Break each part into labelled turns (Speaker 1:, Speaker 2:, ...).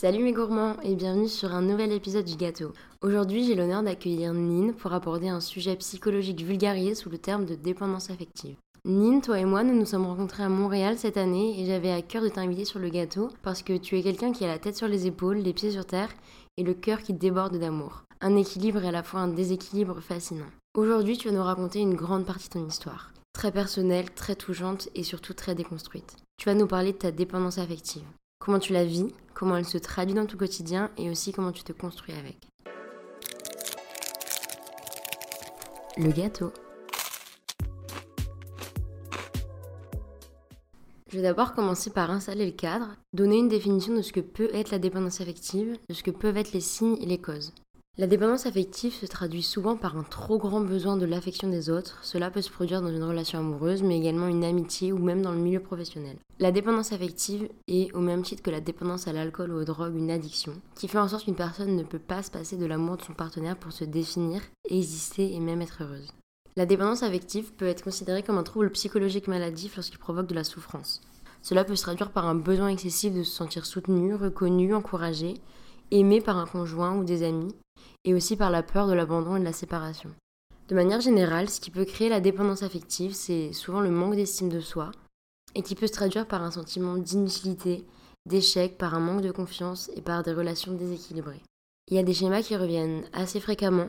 Speaker 1: Salut mes gourmands et bienvenue sur un nouvel épisode du gâteau. Aujourd'hui j'ai l'honneur d'accueillir Nine pour aborder un sujet psychologique vulgarisé sous le terme de dépendance affective. Nine, toi et moi, nous nous sommes rencontrés à Montréal cette année et j'avais à cœur de t'inviter sur le gâteau parce que tu es quelqu'un qui a la tête sur les épaules, les pieds sur terre et le cœur qui déborde d'amour. Un équilibre et à la fois un déséquilibre fascinant. Aujourd'hui, tu vas nous raconter une grande partie de ton histoire. Très personnelle, très touchante et surtout très déconstruite. Tu vas nous parler de ta dépendance affective. Comment tu la vis, comment elle se traduit dans ton quotidien et aussi comment tu te construis avec. Le gâteau. Je vais d'abord commencer par installer le cadre, donner une définition de ce que peut être la dépendance affective, de ce que peuvent être les signes et les causes. La dépendance affective se traduit souvent par un trop grand besoin de l'affection des autres. Cela peut se produire dans une relation amoureuse, mais également une amitié ou même dans le milieu professionnel. La dépendance affective est, au même titre que la dépendance à l'alcool ou aux drogues, une addiction, qui fait en sorte qu'une personne ne peut pas se passer de l'amour de son partenaire pour se définir, exister et même être heureuse. La dépendance affective peut être considérée comme un trouble psychologique maladif lorsqu'il provoque de la souffrance. Cela peut se traduire par un besoin excessif de se sentir soutenu, reconnu, encouragé, aimé par un conjoint ou des amis, et aussi par la peur de l'abandon et de la séparation. De manière générale, ce qui peut créer la dépendance affective, c'est souvent le manque d'estime de soi, et qui peut se traduire par un sentiment d'inutilité, d'échec, par un manque de confiance et par des relations déséquilibrées. Il y a des schémas qui reviennent assez fréquemment.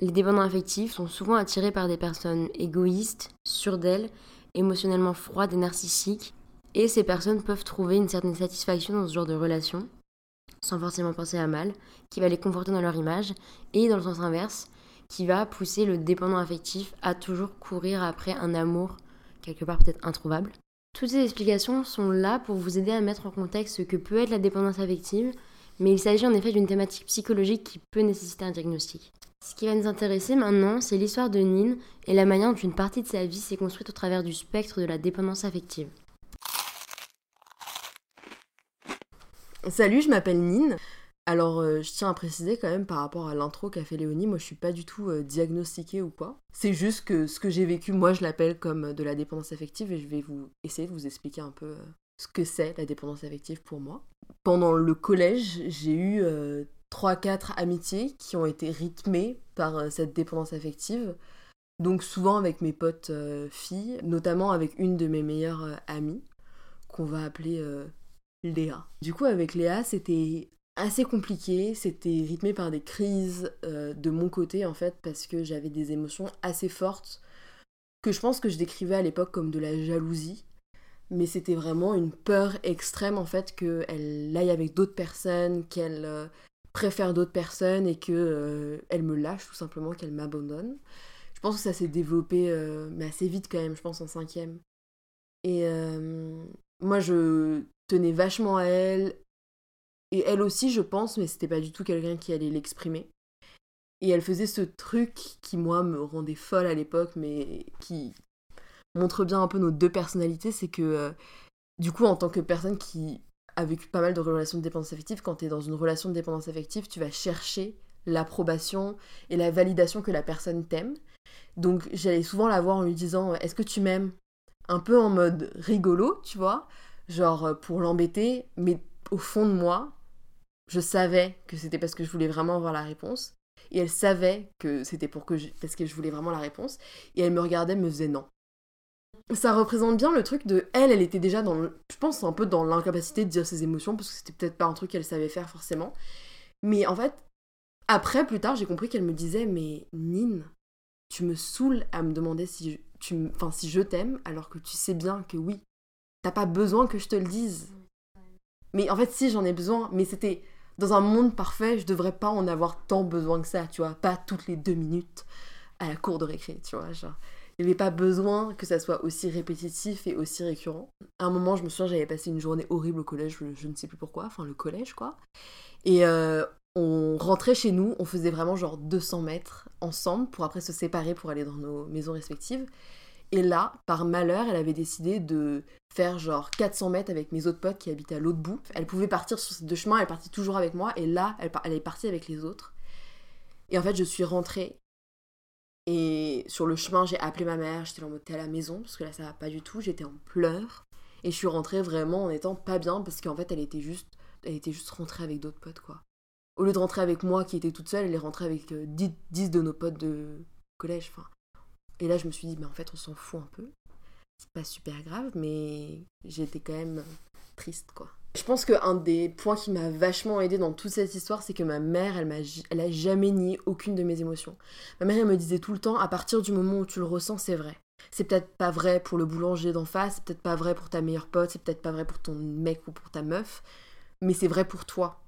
Speaker 1: Les dépendants affectifs sont souvent attirés par des personnes égoïstes, sûres d'elles, émotionnellement froides et narcissiques, et ces personnes peuvent trouver une certaine satisfaction dans ce genre de relation, sans forcément penser à mal, qui va les conforter dans leur image, et dans le sens inverse, qui va pousser le dépendant affectif à toujours courir après un amour quelque part peut-être introuvable. Toutes ces explications sont là pour vous aider à mettre en contexte ce que peut être la dépendance affective, mais il s'agit en effet d'une thématique psychologique qui peut nécessiter un diagnostic. Ce qui va nous intéresser maintenant, c'est l'histoire de Nine et la manière dont une partie de sa vie s'est construite au travers du spectre de la dépendance affective.
Speaker 2: Salut, je m'appelle Nine. Alors, euh, je tiens à préciser quand même par rapport à l'intro qu'a fait Léonie, moi je suis pas du tout euh, diagnostiquée ou quoi. C'est juste que ce que j'ai vécu, moi je l'appelle comme de la dépendance affective et je vais vous essayer de vous expliquer un peu euh, ce que c'est la dépendance affective pour moi. Pendant le collège, j'ai eu 3-4 amitiés qui ont été rythmées par cette dépendance affective. Donc souvent avec mes potes filles, notamment avec une de mes meilleures amies, qu'on va appeler Léa. Du coup, avec Léa, c'était assez compliqué, c'était rythmé par des crises euh, de mon côté en fait, parce que j'avais des émotions assez fortes que je pense que je décrivais à l'époque comme de la jalousie. Mais c'était vraiment une peur extrême en fait qu'elle aille avec d'autres personnes, qu'elle euh, préfère d'autres personnes et qu'elle euh, elle me lâche tout simplement, qu'elle m'abandonne. Je pense que ça s'est développé mais assez vite quand même, je pense en cinquième. Et moi je tenait vachement à elle. Et elle aussi, je pense, mais c'était pas du tout quelqu'un qui allait l'exprimer. Et elle faisait ce truc qui, moi, me rendait folle à l'époque, mais qui montre bien un peu nos deux personnalités, c'est que, euh, du coup, en tant que personne qui a vécu pas mal de relations de dépendance affective, quand tu es dans une relation de dépendance affective, tu vas chercher l'approbation et la validation que la personne t'aime. Donc j'allais souvent la voir en lui disant Est-ce que tu m'aimes? Un peu en mode rigolo, tu vois genre euh, pour l'embêter, mais au fond de moi, je savais que c'était parce que je voulais vraiment avoir la réponse. Et elle savait que c'était pour que parce que je voulais vraiment la réponse. Et elle me regardait, me faisait non. Ça représente bien le truc de elle, elle était déjà dans, je pense un peu dans l'incapacité de dire ses émotions parce que c'était peut-être pas un truc qu'elle savait faire forcément. Mais en fait, après, plus tard, j'ai compris qu'elle me disait mais Nine, tu me saoules à me demander si tu, enfin si je t'aime alors que tu sais bien que oui, T'as pas besoin que je te le dise. Mais en fait, si, j'en ai besoin. Mais c'était dans un monde parfait, je devrais pas en avoir tant besoin que ça, tu vois. Pas toutes les deux minutes à la cour de récré, tu vois. Genre, il n'y avait pas besoin que ça soit aussi répétitif et aussi récurrent. À un moment, je me souviens, j'avais passé une journée horrible au collège, je, ne sais plus pourquoi, enfin le collège, quoi. Et euh, on rentrait chez nous, on faisait vraiment genre 200 mètres ensemble pour après se séparer pour aller dans nos maisons respectives. Et là, par malheur, elle avait décidé de faire genre 400 mètres avec mes autres potes qui habitaient à l'autre bout. Elle pouvait partir sur ces deux chemins, elle partait toujours avec moi, et là, elle, est partie avec les autres. Et en fait, je suis rentrée. Et sur le chemin, j'ai appelé ma mère, j'étais en mode à la maison, parce que là, ça va pas du tout, j'étais en pleurs. Et je suis rentrée vraiment en étant pas bien, parce qu'en fait, elle était juste elle était juste rentrée avec d'autres potes, quoi. Au lieu de rentrer avec moi qui était toute seule, elle est rentrée avec 10, 10 de nos potes de collège. Enfin. Et là, je me suis dit, mais en fait, on s'en fout un peu. C'est pas super grave, mais j'étais quand même triste, quoi. Je pense qu'un des points qui m'a vachement aidé dans toute cette histoire, c'est que ma mère, elle, elle a jamais nié aucune de mes émotions. Ma mère, elle me disait tout le temps, à partir du moment où tu le ressens, c'est vrai. C'est peut-être pas vrai pour le boulanger d'en face, c'est peut-être pas vrai pour ta meilleure pote, c'est peut-être pas vrai pour ton mec ou pour ta meuf, mais c'est vrai pour toi.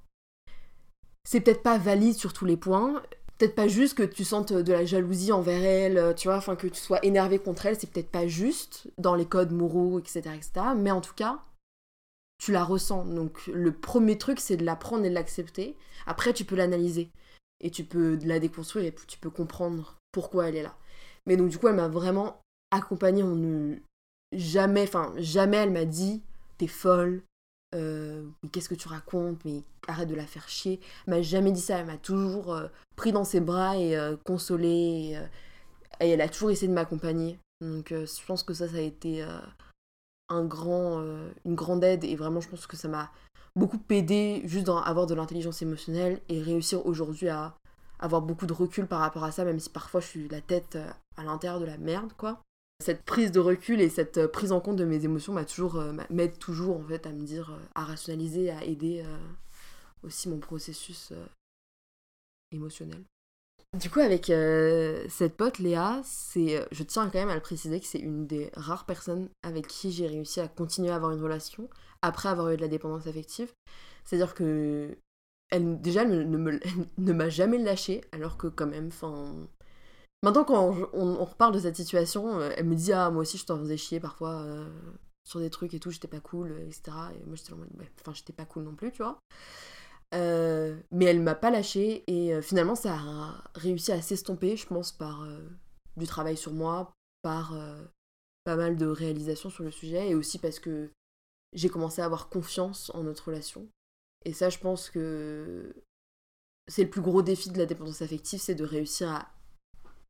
Speaker 2: C'est peut-être pas valide sur tous les points, peut-être pas juste que tu sentes de la jalousie envers elle, tu vois, enfin que tu sois énervé contre elle, c'est peut-être pas juste dans les codes moraux, etc., etc. Mais en tout cas, tu la ressens. Donc le premier truc, c'est de la prendre et de l'accepter. Après, tu peux l'analyser. Et tu peux la déconstruire et tu peux comprendre pourquoi elle est là. Mais donc du coup, elle m'a vraiment accompagnée. On ne... Jamais, enfin, jamais elle m'a dit, t'es folle, euh, qu'est-ce que tu racontes, mais arrête de la faire chier. Elle m'a jamais dit ça, elle m'a toujours euh, pris dans ses bras et euh, consolé. Et, elle a toujours essayé de m'accompagner. Donc je pense que ça, ça a été un grand, une grande aide et vraiment je pense que ça m'a beaucoup aidé juste dans avoir de l'intelligence émotionnelle et réussir aujourd'hui à avoir beaucoup de recul par rapport à ça même si parfois je suis la tête à l'intérieur de la merde quoi. Cette prise de recul et cette euh, prise en compte de mes émotions m'a toujours m'aide toujours en fait à me dire à rationaliser, à aider aussi mon processus émotionnel. Du coup, avec euh, cette pote Léa, c'est, euh, je tiens quand même à le préciser que c'est une des rares personnes avec qui j'ai réussi à continuer à avoir une relation après avoir eu de la dépendance affective. C'est-à-dire que elle, déjà, elle ne, m'a jamais lâché, alors que quand même, enfin. Maintenant, quand on, reparle de cette situation, euh, elle me dit Ah, moi aussi, je t'en faisais chier parfois sur des trucs et tout, j'étais pas cool, etc. Et moi, j'étais en mode Enfin, j'étais pas cool non plus, tu vois. Euh, mais elle m'a pas lâché et euh, finalement ça a réussi à s'estomper, je pense, par euh, du travail sur moi, par pas mal de réalisations sur le sujet et aussi parce que j'ai commencé à avoir confiance en notre relation. Et ça, je pense que c'est le plus gros défi de la dépendance affective, c'est de réussir à,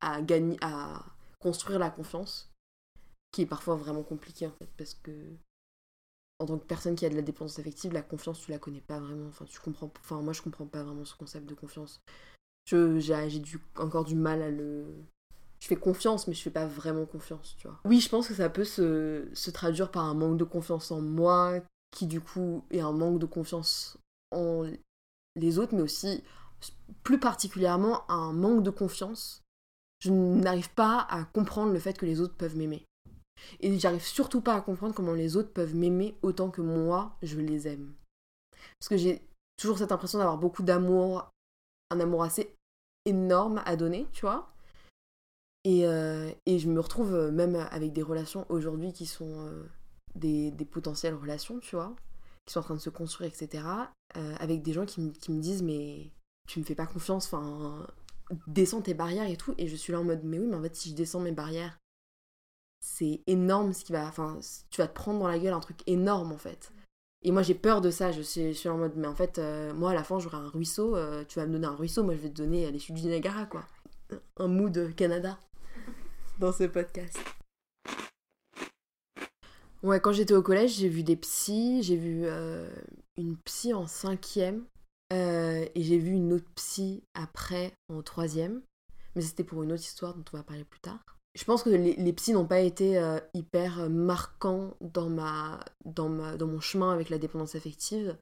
Speaker 2: à gagner, à construire la confiance, qui est parfois vraiment compliqué en fait, parce que en tant que personne qui a de la dépendance affective, la confiance, tu la connais pas vraiment. Enfin, tu comprends. Enfin, moi, je comprends pas vraiment ce concept de confiance. Je, j'ai, du, encore du mal à le. Je fais confiance, mais je fais pas vraiment confiance, tu vois. Oui, je pense que ça peut se, se traduire par un manque de confiance en moi, qui du coup est un manque de confiance en les autres, mais aussi plus particulièrement un manque de confiance. Je n'arrive pas à comprendre le fait que les autres peuvent m'aimer. Et j'arrive surtout pas à comprendre comment les autres peuvent m'aimer autant que moi, je les aime. Parce que j'ai toujours cette impression d'avoir beaucoup d'amour, un amour assez énorme à donner, tu vois. Et, euh, et, je me retrouve même avec des relations aujourd'hui qui sont euh, des, des, potentielles relations, tu vois, qui sont en train de se construire, etc. Euh, avec des gens qui, qui, me disent, mais tu me fais pas confiance, enfin, descends tes barrières et tout. Et je suis là en mode, mais oui, mais en fait, si je descends mes barrières, c'est énorme ce qui va. Enfin, tu vas te prendre dans la gueule un truc énorme en fait. Et moi j'ai peur de ça, je suis, je suis en mode, mais en fait, euh, moi à la fin j'aurai un ruisseau, euh, tu vas me donner un ruisseau, moi je vais te donner les chutes du Niagara quoi. Un mood Canada dans ce podcast. Ouais, quand j'étais au collège, j'ai vu des psys, j'ai vu euh, une psy en cinquième et j'ai vu une autre psy après en troisième, mais c'était pour une autre histoire dont on va parler plus tard je pense que les, les psys n'ont pas été euh, hyper euh, marquants dans, ma, dans, ma, dans mon chemin avec la dépendance affective.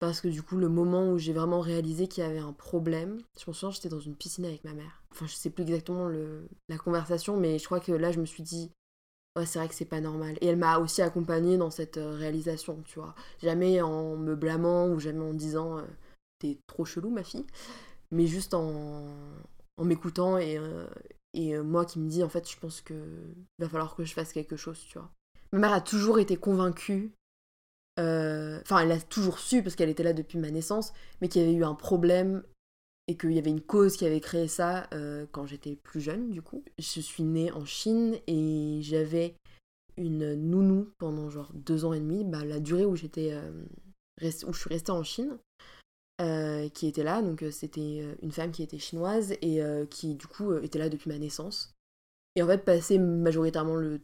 Speaker 2: Parce que du coup, le moment où j'ai vraiment réalisé qu'il y avait un problème, je me souviens, j'étais dans une piscine avec ma mère. Enfin, je sais plus exactement le, la conversation, mais je crois que là, je me suis dit, ouais, c'est vrai que c'est pas normal. Et elle m'a aussi accompagnée dans cette euh, réalisation, tu vois. Jamais en me blâmant ou jamais en disant, t'es trop chelou, ma fille, mais juste en, m'écoutant et, et euh, moi qui me dis, en fait, je pense que va falloir que je fasse quelque chose, tu vois. Ma mère a toujours été convaincue, euh, enfin, elle a toujours su, parce qu'elle était là depuis ma naissance, mais qu'il y avait eu un problème et qu'il y avait une cause qui avait créé ça euh, quand j'étais plus jeune, du coup. Je suis née en Chine et j'avais une nounou pendant genre deux ans et demi, bah, la durée où j'étais où je suis restée en Chine. Euh, qui était là. Donc euh, c'était euh, une femme qui était chinoise et qui du coup était là depuis ma naissance. Et en fait passait majoritairement le,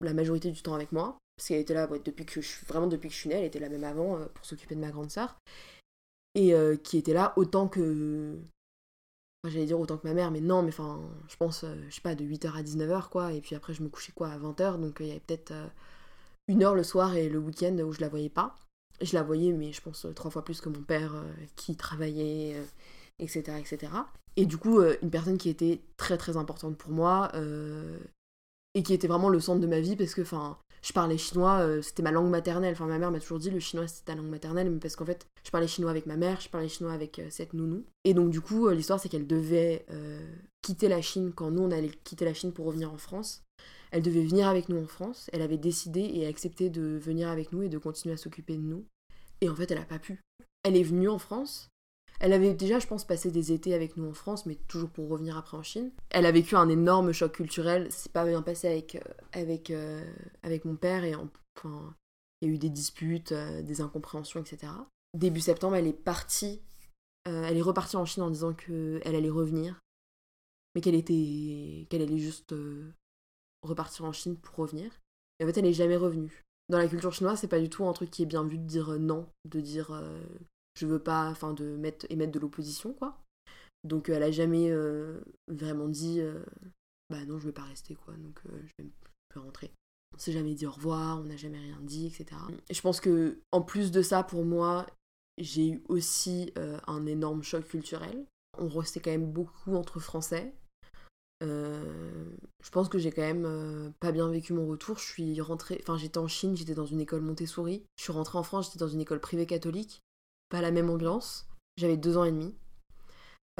Speaker 2: la majorité du temps avec moi. parce qu'elle était là depuis que je vraiment depuis que je suis née, elle était là même avant pour s'occuper de ma grande sœur et qui était là autant que j'allais dire autant que ma mère, mais non, mais enfin, je pense, je sais pas, de 8h à 19h, quoi, et puis après, je me couchais, quoi, à 20h, donc il y avait peut-être une heure le soir et le week-end où je la voyais pas. Je la voyais, mais je pense trois fois plus que mon père qui travaillait, etc., etc. Et du coup, une personne qui était très très importante pour moi, et qui était vraiment le centre de ma vie, parce que, enfin, je parlais chinois, euh, c'était ma langue maternelle. Enfin, ma mère m'a toujours dit le chinois c'était ta langue maternelle, parce qu'en fait, je parlais chinois avec ma mère, je parlais chinois avec euh, cette nounou. Et donc, du coup, euh, l'histoire c'est qu'elle devait quitter la Chine quand nous on allait quitter la Chine pour revenir en France. Elle devait venir avec nous en France. Elle avait décidé et accepté de venir avec nous et de continuer à s'occuper de nous. Et en fait, elle a pas pu. Elle est venue en France, elle avait déjà, je pense, passé des étés avec nous en France, mais toujours pour revenir après en Chine. Elle a vécu un énorme choc culturel. C'est pas bien passé avec, euh, avec, euh, avec mon père et enfin, il y a eu des disputes, euh, des incompréhensions, etc. Début septembre, elle est partie. elle est repartie en Chine en disant qu'elle allait revenir, mais qu'elle était, qu'elle allait juste repartir en Chine pour revenir. Et en fait, elle n'est jamais revenue. Dans la culture chinoise, c'est pas du tout un truc qui est bien vu de dire non, de dire je veux pas, enfin, de mettre, émettre de l'opposition, quoi. Donc elle a jamais euh, vraiment dit, euh, bah non, je vais pas rester, quoi, donc euh, je, vais, rentrer. On s'est jamais dit au revoir, on n'a jamais rien dit, etc. Et je pense que, en plus de ça, pour moi, j'ai eu aussi un énorme choc culturel. On restait quand même beaucoup entre Français. Je pense que j'ai quand même pas bien vécu mon retour. Je suis rentrée, enfin j'étais en Chine, j'étais dans une école Montessori. Je suis rentrée en France, j'étais dans une école privée catholique pas la même ambiance. J'avais deux ans et demi.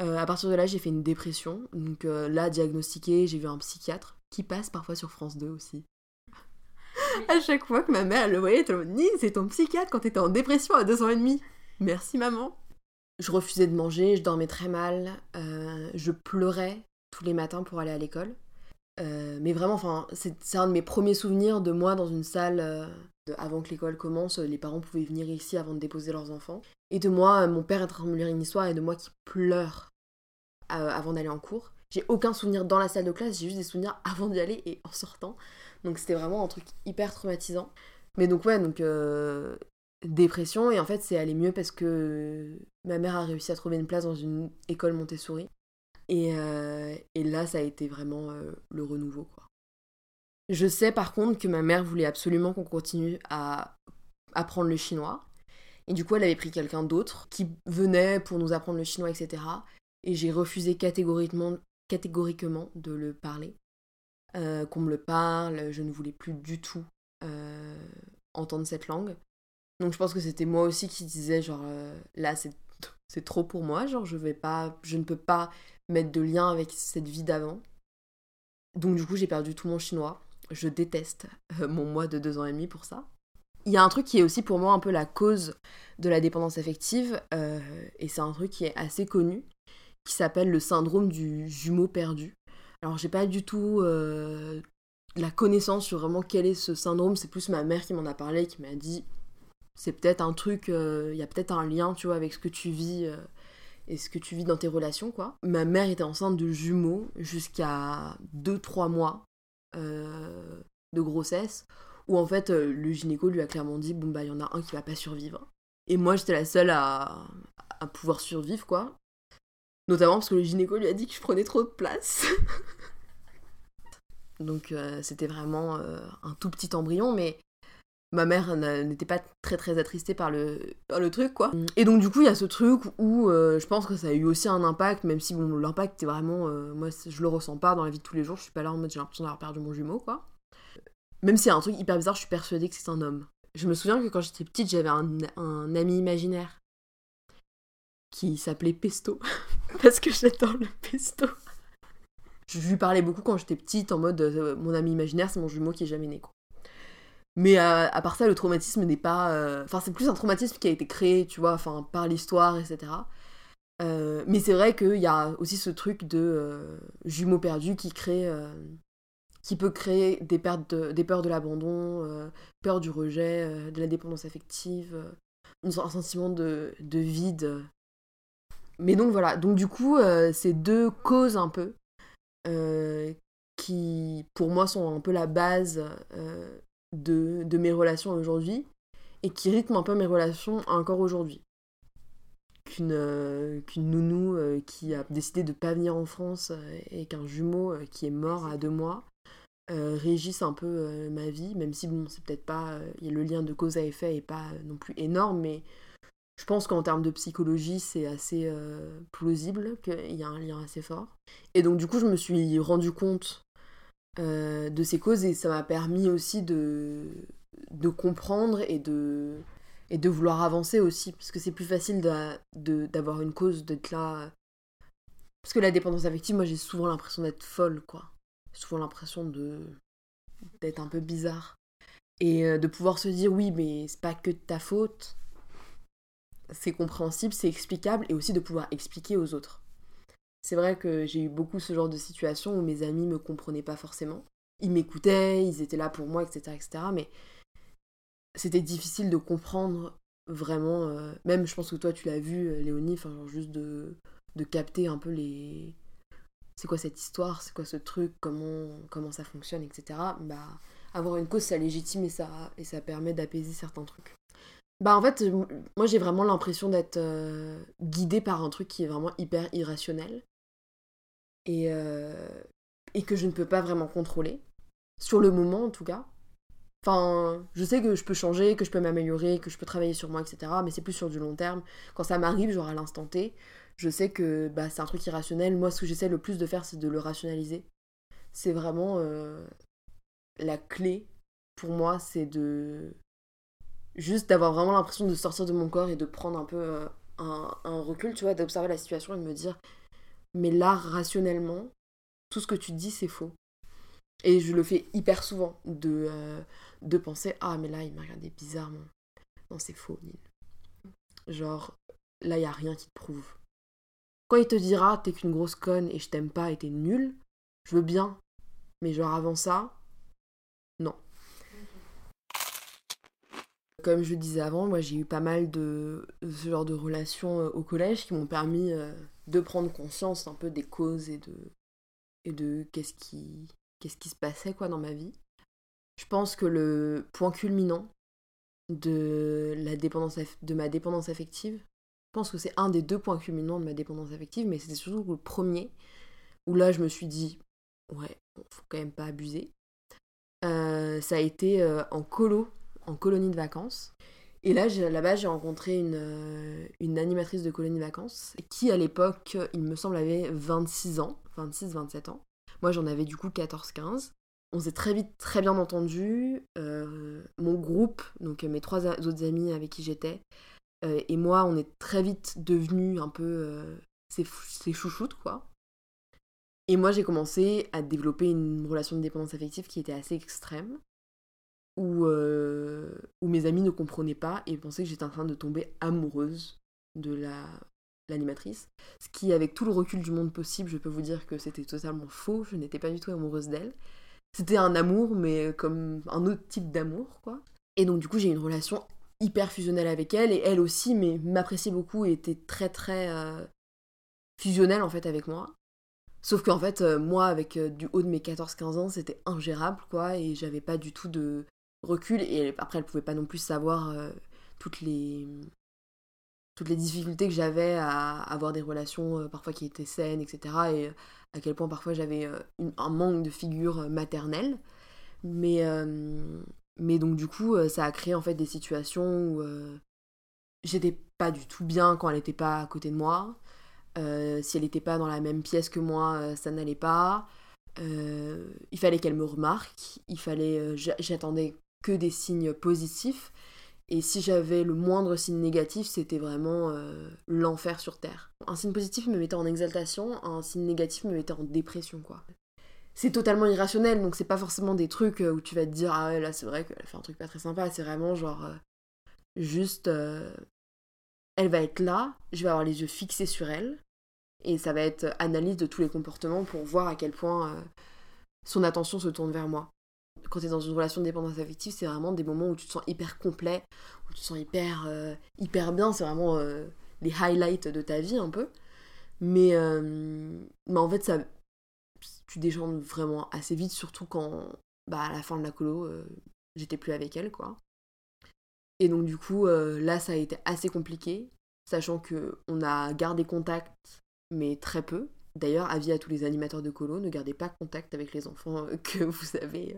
Speaker 2: Euh, à partir de là, j'ai fait une dépression. Donc euh, là, diagnostiqué, j'ai vu un psychiatre qui passe parfois sur France 2 aussi. à chaque fois que ma mère le voyait, elle me dit c'est ton psychiatre quand t'étais en dépression à deux ans et demi. Merci maman. Je refusais de manger, je dormais très mal, euh, je pleurais tous les matins pour aller à l'école. mais vraiment, c'est un de mes premiers souvenirs de moi dans une salle avant que l'école commence, les parents pouvaient venir ici avant de déposer leurs enfants. Et de moi, mon père est en train de me lire une histoire et de moi qui pleure euh, avant d'aller en cours. J'ai aucun souvenir dans la salle de classe, j'ai juste des souvenirs avant d'y aller et en sortant. Donc c'était vraiment un truc hyper traumatisant. Mais donc ouais, donc euh, dépression et en fait c'est allé mieux parce que ma mère a réussi à trouver une place dans une école Montessori. Et, euh, et là ça a été vraiment le renouveau. Je sais par contre que ma mère voulait absolument qu'on continue à apprendre le chinois. Et du coup, elle avait pris quelqu'un d'autre qui venait pour nous apprendre le chinois, etc. Et j'ai refusé catégoriquement, catégoriquement de le parler. Euh, qu'on me le parle, je ne voulais plus du tout euh, entendre cette langue. Donc je pense que c'était moi aussi qui disais genre euh, là c'est c'est trop pour moi, genre je vais pas je ne peux pas mettre de lien avec cette vie d'avant. Donc du coup, j'ai perdu tout mon chinois je déteste euh, mon mois de deux ans et demi pour ça. Il y a un truc qui est aussi pour moi un peu la cause de la dépendance affective, euh, et c'est un truc qui est assez connu, qui s'appelle le syndrome du jumeau perdu. Alors j'ai pas du tout euh, la connaissance sur vraiment quel est ce syndrome, c'est plus ma mère qui m'en a parlé, qui m'a dit c'est peut-être un truc, il y a peut-être un lien, tu vois, avec ce que tu vis et ce que tu vis dans tes relations, quoi. Ma mère était enceinte de jumeaux jusqu'à 2-3 mois euh, de grossesse où en fait euh, le gynéco lui a clairement dit bon bah il y en a un qui va pas survivre. Et moi j'étais la seule à, pouvoir survivre quoi. Notamment parce que le gynéco lui a dit que je prenais trop de place. Donc euh, c'était vraiment un tout petit embryon, mais ma mère n'était pas très très attristée par le, le truc quoi. Et donc du coup il y a ce truc où euh, je pense que ça a eu aussi un impact, même si bon l'impact est vraiment, euh, moi je le ressens pas dans la vie de tous les jours, je suis pas là en mode j'ai l'impression d'avoir perdu mon jumeau quoi. Même si c'est un truc hyper bizarre, je suis persuadée que c'est un homme. Je me souviens que quand j'étais petite j'avais un, un ami imaginaire qui s'appelait Pesto, parce que j'adore le pesto. Je lui parlais beaucoup quand j'étais petite en mode euh, mon ami imaginaire c'est mon jumeau qui est jamais né quoi. Mais euh, à part ça, le traumatisme n'est pas. Euh, enfin, c'est plus un traumatisme qui a été créé, tu vois, enfin, par l'histoire, etc. Euh, mais c'est vrai qu'il y a aussi ce truc de jumeaux perdus qui crée. qui peut créer des, peurs de l'abandon, peur du rejet, de la dépendance affective, un sentiment de vide. Mais donc voilà, donc du coup, ces deux causes un peu qui, pour moi, sont un peu la base de, mes relations aujourd'hui et qui rythme un peu mes relations encore aujourd'hui. Qu'une euh, nounou euh, qui a décidé de pas venir en France euh, et qu'un jumeau qui est mort à deux mois régisse un peu ma vie, même si bon, c'est peut-être pas. le lien de cause à effet est pas non plus énorme, mais je pense qu'en termes de psychologie, c'est assez plausible qu'il y a un lien assez fort. Et donc, du coup, je me suis rendu compte de ces causes et ça m'a permis aussi de, de comprendre et de, et de vouloir avancer aussi. Parce que c'est plus facile d'avoir une cause, d'être là. Parce que la dépendance affective, moi j'ai souvent l'impression d'être folle, quoi. souvent l'impression de d'être un peu bizarre. Et euh, de pouvoir se dire oui, mais c'est pas que de ta faute. C'est compréhensible, c'est explicable, et aussi de pouvoir expliquer aux autres. C'est vrai que j'ai eu beaucoup ce genre de situation où mes amis me comprenaient pas forcément. Ils m'écoutaient, ils étaient là pour moi, etc. etc. mais c'était difficile de comprendre vraiment, euh, même je pense que toi tu l'as vu, euh, Léonie, enfin juste de, de capter un peu les... C'est quoi cette histoire, c'est quoi ce truc, comment, comment ça fonctionne, etc. Bah, avoir une cause, ça légitime et ça, et ça permet d'apaiser certains trucs. Bah en fait, moi j'ai vraiment l'impression d'être euh, guidée par un truc qui est vraiment hyper irrationnel et, et que je ne peux pas vraiment contrôler. Sur le moment en tout cas. Enfin, je sais que je peux changer, que je peux m'améliorer, que je peux travailler sur moi, etc. Mais c'est plus sur du long terme. Quand ça m'arrive, genre à l'instant T, je sais que bah, c'est un truc irrationnel. Moi, ce que j'essaie le plus de faire, c'est de le rationaliser. C'est vraiment euh, la clé pour moi, c'est de juste d'avoir vraiment l'impression de sortir de mon corps et de prendre un peu euh, un, un, recul, tu vois, d'observer la situation et de me dire, mais là, rationnellement, tout ce que tu dis, c'est faux. Et je le fais hyper souvent, de, euh, de penser Ah, mais là, il m'a regardé bizarrement. Non, c'est faux, Nil. Genre, là, il n'y a rien qui te prouve. Quand il te dira T'es qu'une grosse conne et je t'aime pas et t'es nul, je veux bien. Mais genre, avant ça, non. Comme je disais avant, moi j'ai eu pas mal de ce genre de relations euh, au collège qui m'ont permis euh, de prendre conscience un peu des causes et de, et de qu'est-ce qui, qu'est-ce qui se passait quoi dans ma vie. Je pense que le point culminant de, la dépendance de ma dépendance affective, je pense que c'est un des deux points culminants de ma dépendance affective, mais c'était surtout le premier, où là je me suis dit, ouais, faut quand même pas abuser. Euh, ça a été euh, en colo, en colonie de vacances. Et là, là-bas, j'ai rencontré une, euh, une, animatrice de colonie vacances qui, à l'époque, il me semble, avait 26 ans, 26-27 ans. Moi, j'en avais du coup 14-15. On s'est très vite très bien entendu. Euh, mon groupe, donc mes trois autres amis avec qui j'étais, euh, et moi, on est très vite devenus un peu euh, ces, chouchoutes, quoi. Et moi, j'ai commencé à développer une relation de dépendance affective qui était assez extrême, où, où mes amis ne comprenaient pas et pensaient que j'étais en train de tomber amoureuse de la l'animatrice. Ce qui, avec tout le recul du monde possible, je peux vous dire que c'était totalement faux. Je n'étais pas du tout amoureuse d'elle. C'était un amour, mais comme un autre type d'amour, quoi. Et donc, du coup, j'ai une relation hyper fusionnelle avec elle, et elle aussi, mais m'appréciait beaucoup et était très, très euh, fusionnelle, en fait, avec moi. Sauf qu'en fait, euh, moi, avec euh, du haut de mes 14-15 ans, c'était ingérable, quoi, et j'avais pas du tout de recul, et après, elle pouvait pas non plus savoir toutes les toutes les difficultés que j'avais à avoir des relations euh, parfois qui étaient saines, etc. Et euh, à quel point parfois j'avais euh, un manque de figure maternelle. Mais, donc du coup, ça a créé en fait des situations où j'étais pas du tout bien quand elle était pas à côté de moi. si elle n'était pas dans la même pièce que moi, ça n'allait pas. il fallait qu'elle me remarque. Il fallait, j'attendais que des signes positifs. Et si j'avais le moindre signe négatif, c'était vraiment euh, l'enfer sur Terre. Un signe positif me mettait en exaltation, un signe négatif me mettait en dépression, quoi. C'est totalement irrationnel, donc c'est pas forcément des trucs euh, où tu vas te dire Ah ouais, là c'est vrai qu'elle fait un truc pas très sympa, c'est vraiment genre. Euh, juste. elle va être là, je vais avoir les yeux fixés sur elle, et ça va être analyse de tous les comportements pour voir à quel point son attention se tourne vers moi quand tu es dans une relation de dépendance affective, c'est vraiment des moments où tu te sens hyper complet, où tu te sens hyper, euh, hyper bien. C'est vraiment euh, les highlights de ta vie un peu. Mais, euh, mais en fait, ça, tu déchantes vraiment assez vite, surtout quand, bah, à la fin de la colo, j'étais plus avec elle, quoi. Et donc du coup, là, ça a été assez compliqué, sachant que on a gardé contact, mais très peu. D'ailleurs, avis à tous les animateurs de colo, ne gardez pas contact avec les enfants que vous avez,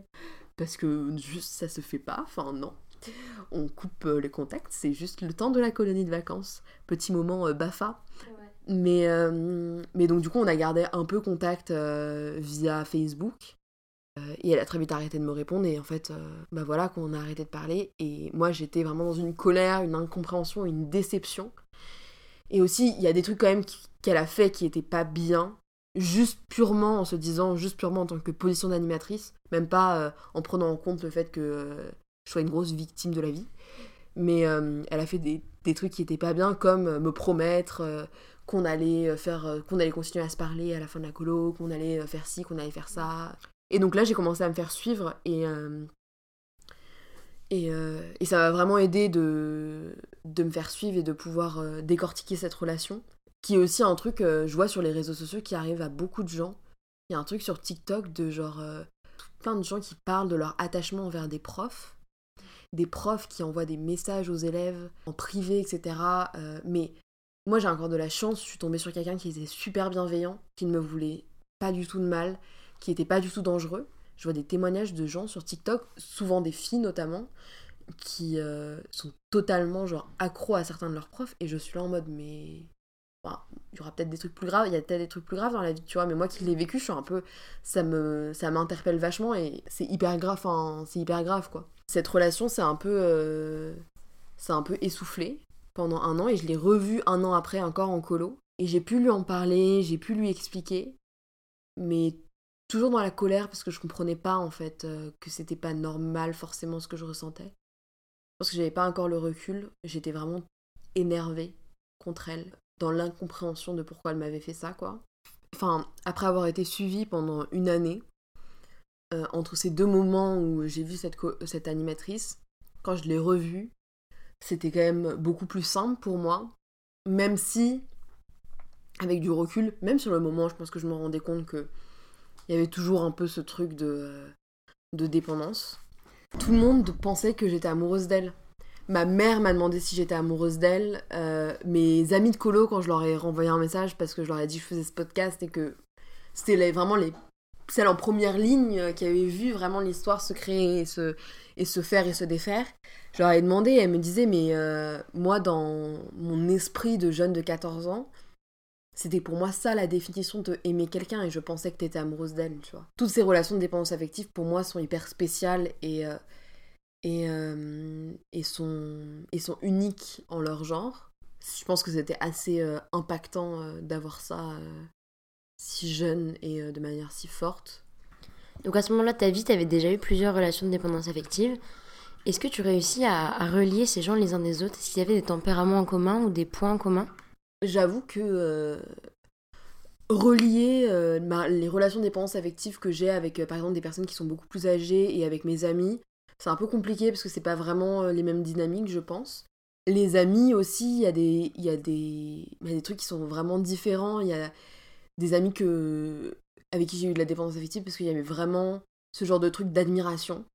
Speaker 2: parce que juste ça se fait pas. Enfin non, on coupe les contacts, c'est juste le temps de la colonie de vacances. Petit moment bafa. Mais, mais donc du coup, on a gardé un peu contact via Facebook. et elle a très vite arrêté de me répondre et en fait, bah voilà, qu'on a arrêté de parler. Et moi, j'étais vraiment dans une colère, une incompréhension, une déception. Et aussi, il y a des trucs quand même qu'elle a fait qui étaient pas bien, juste purement en se disant, juste purement en tant que position d'animatrice, même pas en prenant en compte le fait que je sois une grosse victime de la vie. Mais elle a fait des, trucs qui étaient pas bien, comme me promettre qu'on allait euh, faire, euh, qu'on allait continuer à se parler à la fin de la colo, qu'on allait euh, faire ci, qu'on allait faire ça. Et donc là, j'ai commencé à me faire suivre et et, et, ça m'a vraiment aidé de, de me faire suivre et de pouvoir décortiquer cette relation. Qui est aussi un truc, je vois sur les réseaux sociaux qui arrive à beaucoup de gens. Il y a un truc sur TikTok de genre plein de gens qui parlent de leur attachement envers des profs. Des profs qui envoient des messages aux élèves en privé, etc. mais moi, j'ai encore de la chance, je suis tombée sur quelqu'un qui était super bienveillant, qui ne me voulait pas du tout de mal, qui était pas du tout dangereux. Je vois des témoignages de gens sur TikTok, souvent des filles notamment, qui euh, sont totalement genre accros à certains de leurs profs, et je suis là en mode, mais. Il y aura peut-être des trucs plus graves, il y a peut-être des trucs plus graves dans la vie, tu vois, mais moi qui l'ai vécu, je suis un peu. Ça me ça m'interpelle vachement, et c'est hyper grave, c'est hyper grave, quoi. Cette relation, c'est un peu. Euh, c'est un peu essoufflé pendant un an et je l'ai revu un an après encore en colo. Et j'ai pu lui en parler, j'ai pu lui expliquer, mais toujours dans la colère parce que je comprenais pas en fait euh, que c'était pas normal forcément ce que je ressentais. Parce que j'avais pas encore le recul, j'étais vraiment énervée contre elle, dans l'incompréhension de pourquoi elle m'avait fait ça quoi. Enfin, après avoir été suivie pendant une année, euh, entre ces deux moments où j'ai vu cette, animatrice, quand je l'ai revue, c'était quand même beaucoup plus simple pour moi, même si, avec du recul, même sur le moment, je pense que je me rendais compte que il y avait toujours un peu ce truc de, de dépendance. Tout le monde pensait que j'étais amoureuse d'elle. Ma mère m'a demandé si j'étais amoureuse d'elle. Euh, mes amis de colo, quand je leur ai renvoyé un message parce que je leur ai dit que je faisais ce podcast et que c'était vraiment les celle en première ligne euh, qui avait vu vraiment l'histoire se créer et se, et se faire et se défaire. Je leur ai demandé, elle me disait, mais euh, moi, dans mon esprit de jeune de 14 ans, c'était pour moi ça la définition de aimer quelqu'un et je pensais que t'étais amoureuse d'elle, tu vois. Toutes ces relations de dépendance affective, pour moi, sont hyper spéciales et, et, et, sont, et sont uniques en leur genre. Je pense que c'était assez impactant d'avoir ça si jeune et euh, de manière si forte.
Speaker 1: Donc à ce moment-là de ta vie, tu avais déjà eu plusieurs relations de dépendance affective. Est-ce que tu réussis à, relier ces gens les uns des autres? Est-ce qu'il y avait des tempéraments en commun ou des points en commun?
Speaker 2: J'avoue que euh, relier euh, les relations de dépendance affective que j'ai avec par exemple des personnes qui sont beaucoup plus âgées et avec mes amis, c'est un peu compliqué parce que c'est pas vraiment les mêmes dynamiques, je pense. Les amis aussi, il y, a des, y, y a des trucs qui sont vraiment différents. Il y a, des amis que, avec qui j'ai eu de la dépendance affective parce qu'il y avait vraiment ce genre de truc d'admiration.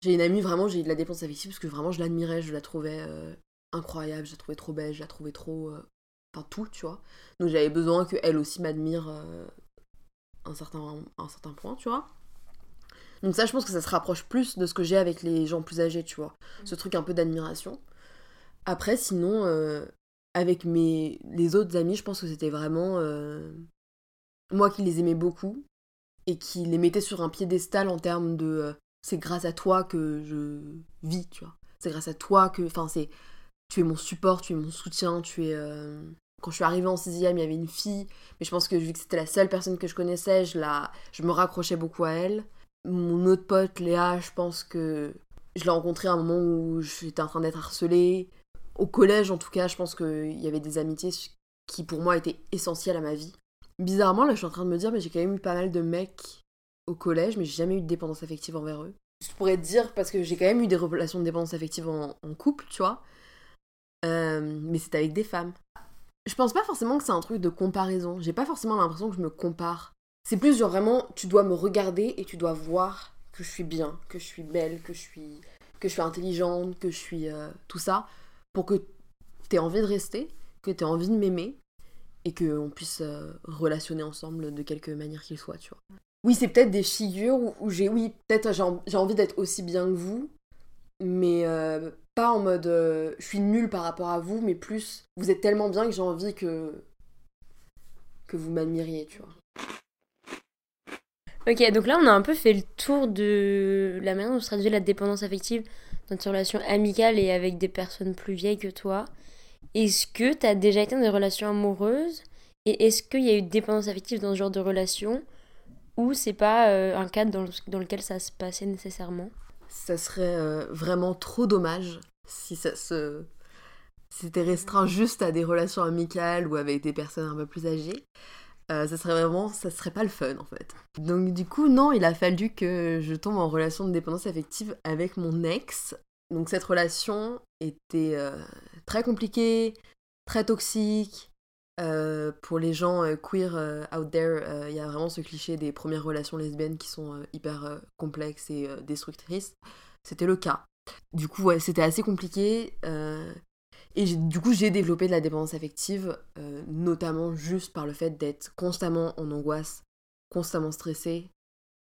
Speaker 2: J'ai une amie, vraiment, j'ai eu de la dépendance affective parce que vraiment je l'admirais, je la trouvais euh, incroyable, je la trouvais trop belle, je la trouvais trop. Euh, enfin, tout, tu vois. Donc j'avais besoin qu'elle aussi m'admire euh, un, certain, un certain point, tu vois. Donc ça, je pense que ça se rapproche plus de ce que j'ai avec les gens plus âgés, tu vois. Ce truc un peu d'admiration. Après, sinon, avec mes les autres amis, je pense que c'était vraiment euh, moi qui les aimais beaucoup et qui les mettais sur un piédestal en termes de euh, c'est grâce à toi que je vis, tu vois. C'est grâce à toi que enfin c'est tu es mon support, tu es mon soutien, tu es euh, quand je suis arrivée en sixième, il y avait une fille, mais je pense que vu que c'était la seule personne que je connaissais, je la je me raccrochais beaucoup à elle. Mon autre pote Léa, je pense que je l'ai rencontrée à un moment où j'étais en train d'être harcelée au collège, en tout cas, je pense qu'il y avait des amitiés qui, pour moi, étaient essentielles à ma vie. Bizarrement, là, je suis en train de me dire, mais j'ai quand même eu pas mal de mecs au collège, mais j'ai jamais eu de dépendance affective envers eux. Je pourrais te dire, parce que j'ai quand même eu des relations de dépendance affective en, couple, tu vois. Euh, mais c'est avec des femmes. Je pense pas forcément que c'est un truc de comparaison. J'ai pas forcément l'impression que je me compare. C'est plus genre vraiment, tu dois me regarder et tu dois voir que je suis bien, que je suis belle, que je suis, que je suis intelligente, que je suis euh, tout ça, pour que tu aies envie de rester, que tu aies envie de m'aimer et qu'on puisse euh, relationner ensemble de quelque manière qu'il soit, tu vois. Oui, c'est peut-être des figures où, j'ai, oui, peut-être j'ai envie d'être aussi bien que vous, mais euh, pas en mode je suis nulle par rapport à vous, mais plus vous êtes tellement bien que j'ai envie que que vous m'admiriez, tu vois.
Speaker 1: Ok, donc là on a un peu fait le tour de la manière dont se traduit la dépendance affective dans tes relations amicales et avec des personnes plus vieilles que toi. Est-ce que tu as déjà été dans des relations amoureuses? Et est-ce qu'il y a eu dépendance affective dans ce genre de relation? Ou c'est pas euh, un cadre dans, lequel ça se passait nécessairement?
Speaker 2: Ça serait euh, vraiment trop dommage si ça se c'était restreint juste à des relations amicales ou avec des personnes un peu plus âgées. Euh, ça serait vraiment, ça serait pas le fun en fait. Donc du coup, non, il a fallu que je tombe en relation de dépendance affective avec mon ex. Donc cette relation était euh, très compliquée, très toxique. Euh, pour les gens queer out there, il y a vraiment ce cliché des premières relations lesbiennes qui sont hyper complexes et destructrices. C'était le cas. Du coup, ouais, c'était assez compliqué. Et du coup, j'ai développé de la dépendance affective, euh, notamment juste par le fait d'être constamment en angoisse, constamment stressée.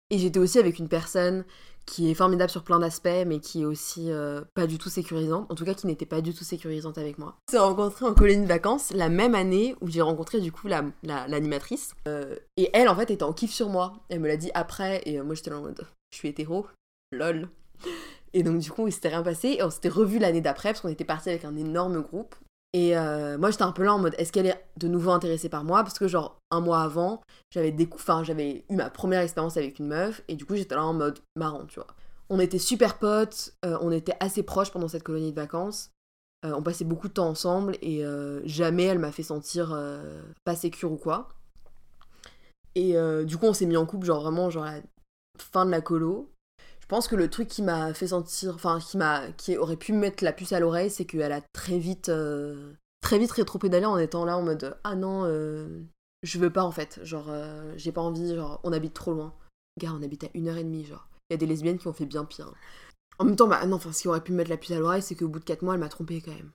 Speaker 2: Et j'étais aussi avec une personne qui est formidable sur plein d'aspects, mais qui est aussi euh, pas du tout sécurisante, en tout cas qui n'était pas du tout sécurisante avec moi. On s'est rencontrés en colonie de vacances la même année où j'ai rencontré du coup l'animatrice. La, euh, et elle, en fait, était en kiff sur moi. Elle me l'a dit après, et moi j'étais là en mode, je suis hétéro, lol. Et donc, du coup, il s'était rien passé. Et on s'était revu l'année d'après parce qu'on était parti avec un énorme groupe. Et euh, moi, j'étais un peu là en mode est-ce qu'elle est de nouveau intéressée par moi? Parce que, genre, un mois avant, j'avais j'avais eu ma première expérience avec une meuf. Et du coup, j'étais là en mode marrant, tu vois. On était super potes, euh, on était assez proches pendant cette colonie de vacances. Euh, on passait beaucoup de temps ensemble et jamais elle m'a fait sentir pas sécure ou quoi. Et du coup, on s'est mis en couple, genre vraiment, genre à la fin de la colo. Pense que le truc qui m'a fait sentir, enfin qui m'a, qui aurait pu me mettre la puce à l'oreille, c'est qu'elle a très vite, euh, très vite rétro-pédalé en étant là en mode ah non, euh, je veux pas en fait, genre euh, j'ai pas envie, genre on habite trop loin. Gars, on habite à une heure et demie, genre. Il y a des lesbiennes qui ont fait bien pire. En même temps, bah non, enfin ce qui aurait pu me mettre la puce à l'oreille, c'est qu'au bout de 4 mois, elle m'a trompé quand même.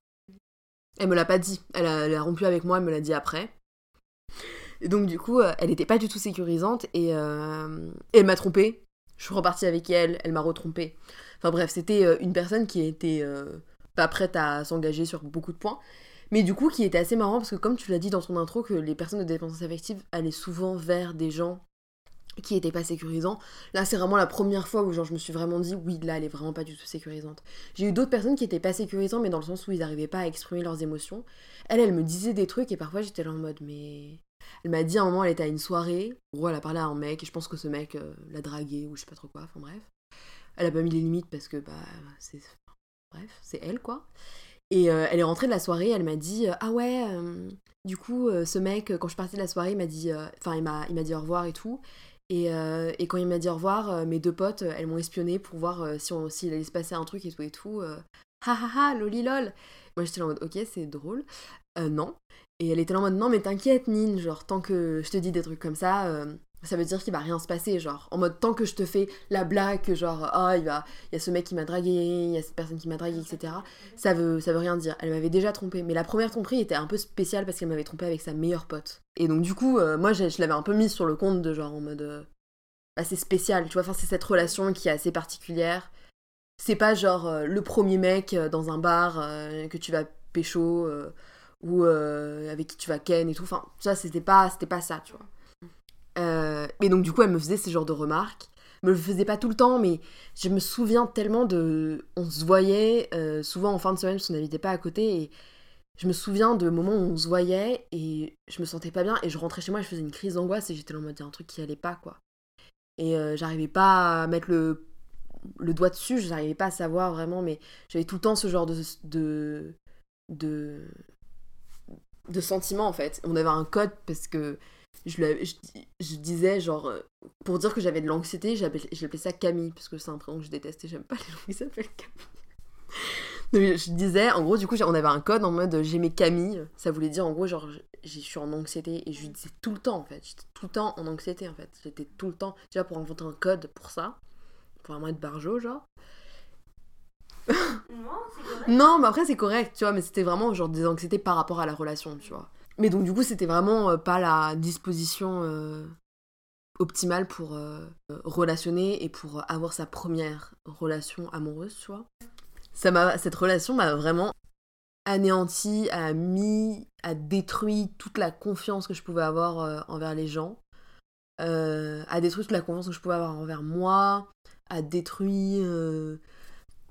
Speaker 2: Elle me l'a pas dit, elle a, rompu avec moi, elle me l'a dit après. Et donc du coup, elle était pas du tout sécurisante et, elle m'a trompé je suis repartie avec elle, elle m'a retrompée. Enfin bref, c'était euh, une personne qui était euh, pas prête à s'engager sur beaucoup de points. Mais du coup, qui était assez marrant parce que, comme tu l'as dit dans ton intro, que les personnes de dépendance affective allaient souvent vers des gens qui étaient pas sécurisants. Là, c'est vraiment la première fois où je me suis vraiment dit, oui, là, elle est vraiment pas du tout sécurisante. J'ai eu d'autres personnes qui étaient pas sécurisantes, mais dans le sens où ils n'arrivaient pas à exprimer leurs émotions. Elle, elle me disait des trucs et parfois j'étais là en mode, mais elle m'a dit à un moment, elle était à une soirée, où elle a parlé à un mec, et je pense que ce mec euh, l'a dragué, ou je sais pas trop quoi, enfin bref. Elle a pas mis les limites parce que, bah, c'est. Bref, c'est elle, quoi. Et euh, elle est rentrée de la soirée, elle m'a dit euh, Ah ouais, du coup, ce mec, quand je partais de la soirée, il m'a dit. Enfin, il m'a dit au revoir et tout. Et, et quand il m'a dit au revoir, mes deux potes, elles m'ont espionné pour voir si s'il allait se passer un truc et tout et tout. ha ha ha, loli lol. Moi j'étais en mode Ok, c'est drôle. Non. Et elle était en mode non mais t'inquiète Nine, genre tant que je te dis des trucs comme ça, euh, ça veut dire qu'il va rien se passer, genre en mode tant que je te fais la blague, genre ah oh, il y a ce mec qui m'a dragué, il y a cette personne qui m'a dragué, etc. Ça veut, ça rien dire. Elle m'avait déjà trompée, mais la première tromperie était un peu spéciale parce qu'elle m'avait trompée avec sa meilleure pote. Et donc du coup, euh, moi je, l'avais un peu mise sur le compte de genre en mode euh, assez spécial, tu vois, c'est cette relation qui est assez particulière. C'est pas genre le premier mec dans un bar que tu vas pécho ou euh, avec qui tu vas ken et tout. Enfin, ça, c'était pas, c'était pas ça, tu vois. Euh, et donc, du coup, elle me faisait ce genre de remarques. Me le faisait pas tout le temps, mais je me souviens tellement de. On se voyait euh, souvent en fin de semaine parce qu'on n'habitait pas à côté. Et je me souviens de moments où on se voyait et je me sentais pas bien. Et je rentrais chez moi et je faisais une crise d'angoisse et j'étais en mode, il y a un truc qui allait pas, quoi. Et j'arrivais pas à mettre le, le doigt dessus, j'arrivais pas à savoir vraiment, mais j'avais tout le temps ce genre de, de de sentiments en fait. On avait un code parce que je, je, disais genre euh, pour dire que j'avais de l'anxiété, j'appelais ça Camille parce que c'est un prénom que je déteste et j'aime pas les gens qui s'appellent Camille. Donc je disais en gros du coup on avait un code en mode j'aimais Camille, ça voulait dire en gros genre je suis en anxiété et je lui disais tout le temps en fait, j'étais tout le temps en anxiété en fait, j'étais tout le temps déjà pour inventer un code pour ça vraiment être barjo, genre.
Speaker 1: Non,
Speaker 2: mais après c'est correct, tu vois, mais c'était vraiment genre des anxiétés par rapport à la relation, tu vois. Mais donc du coup, c'était vraiment euh, pas la disposition euh, optimale pour euh, relationner et pour avoir sa première relation amoureuse, tu vois. Ça m'a, cette relation m'a vraiment anéanti, a mis, a détruit toute la confiance que je pouvais avoir envers les gens, a détruit toute la confiance que je pouvais avoir envers moi, a détruit